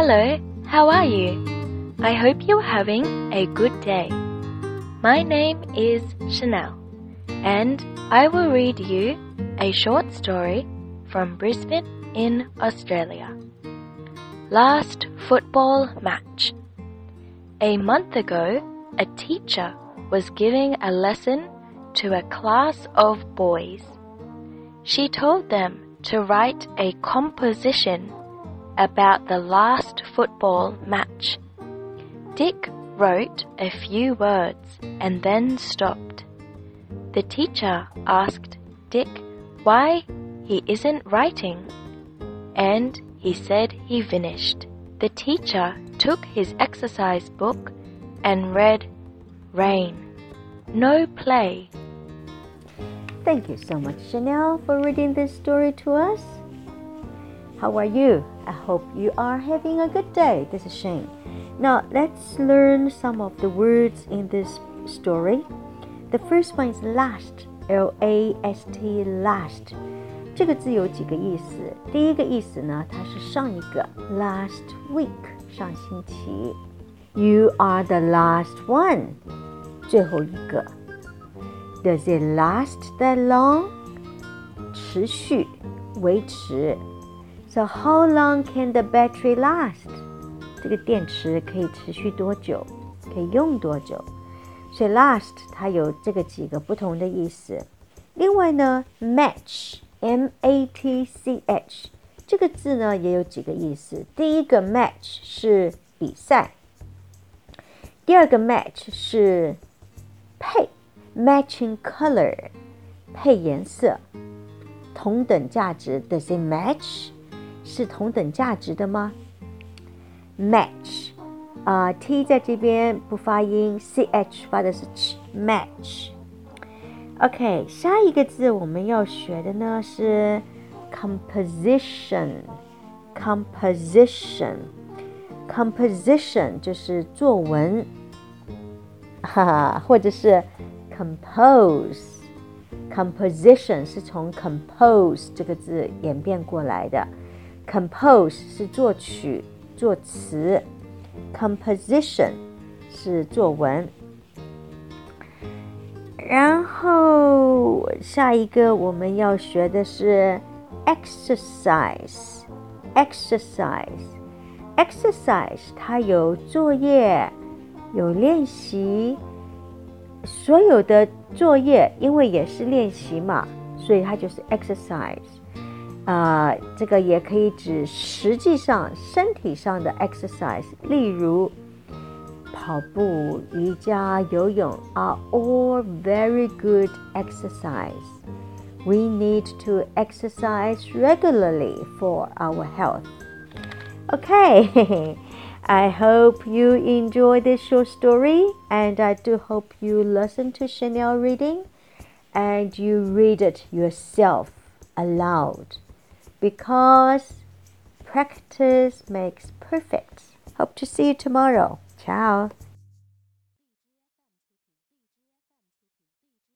Hello, how are you? I hope you're having a good day. My name is Chanel, and I will read you a short story from Brisbane in Australia. Last football match. A month ago, a teacher was giving a lesson to a class of boys. She told them to write a composition about the last football match. Dick wrote a few words and then stopped. The teacher asked Dick why he isn't writing, and he said he finished. The teacher took his exercise book and read Rain, no play. Thank you so much, Chanel, for reading this story to us. How are you? I hope you are having a good day. This is Shane. Now, let's learn some of the words in this story. The first one is last, L A S T, last. 这个字有几个意思？第一个意思呢，它是上一个，last week，上星期。You are the last one，最后一个。Does it last that long？持续，维持。 So how long can the battery last？这个电池可以持续多久？可以用多久？所以 last 它有这个几个不同的意思。另外呢，match，m a t c h 这个字呢也有几个意思。第一个 match 是比赛，第二个 match 是配，matching color 配颜色，同等价值。Does it match？ 是同等价值的吗？match 啊、，t 在这边不发音，ch 发的是 ch，match。OK，下一个字我们要学的呢是 composition，composition，composition 就是作文，哈哈，或者是 compose，composition 是从 compose 这个字演变过来的。Compose 是作曲、作词，composition 是作文。然后下一个我们要学的是 exercise，exercise，exercise，它有作业，有练习。所有的作业因为也是练习嘛，所以它就是 exercise。啊、呃，这个也可以指实际上身体上的 exercise，例如跑步、瑜伽、游泳 are all very good exercise. We need to exercise regularly for our health. Okay, I hope you enjoy this short story, and I do hope you listen to Chanel reading and you read it yourself aloud because practice makes perfect. Hope to see you tomorrow. Ciao.